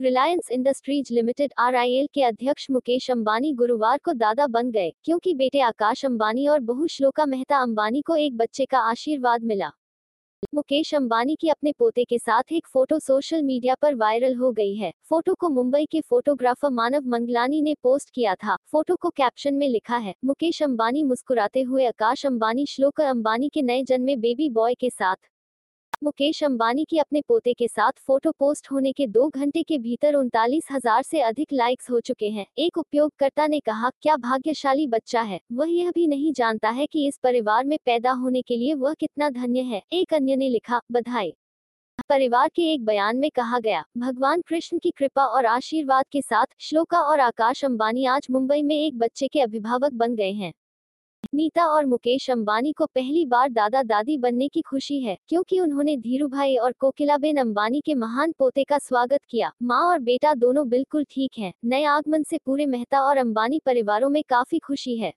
Reliance industries limited RIL के अध्यक्ष मुकेश अंबानी गुरुवार को दादा बन गए, क्योंकि बेटे आकाश अंबानी और बहू श्लोका मेहता अंबानी को एक बच्चे का आशीर्वाद मिला। मुकेश अंबानी की अपने पोते के साथ एक फ़ोटो सोशल मीडिया पर वायरल हो गई है। फ़ोटो को मुंबई के फोटोग्राफर मानव मंगलानी ने पोस्ट किया था। फ़ोटो को कैप्शन में लिखा है, मुकेश अंबानी मुस्कुराते हुए आकाश अंबानी, श्लोका अंबानी के नए जन्मे बेबी बॉय के साथ मुकेश अंबानी की अपने पोते के साथ फ़ोटो पोस्ट होने के दो घंटे के भीतर उनतालीस हज़ार से अधिक लाइक्स हो चुके हैं। एक उपयोगकर्ता ने कहा, क्या भाग्यशाली बच्चा है। वह यह भी नहीं जानता है कि इस परिवार में पैदा होने के लिए वह कितना धन्य है। एक अन्य ने लिखा, बधाई। परिवार के एक बयान में कहा गया, भगवान कृष्ण की कृपा और आशीर्वाद के साथ श्लोका और आकाश अंबानी आज मुंबई में एक बच्चे के अभिभावक बन गए हैं। नीता और मुकेश अंबानी को पहली बार दादा दादी बनने की खुशी है, क्योंकि उन्होंने धीरू भाई और कोकिलाबेन अंबानी के महान पोते का स्वागत किया। माँ और बेटा दोनों बिल्कुल ठीक हैं, नए आगमन से पूरे मेहता और अंबानी परिवारों में काफ़ी खुशी है।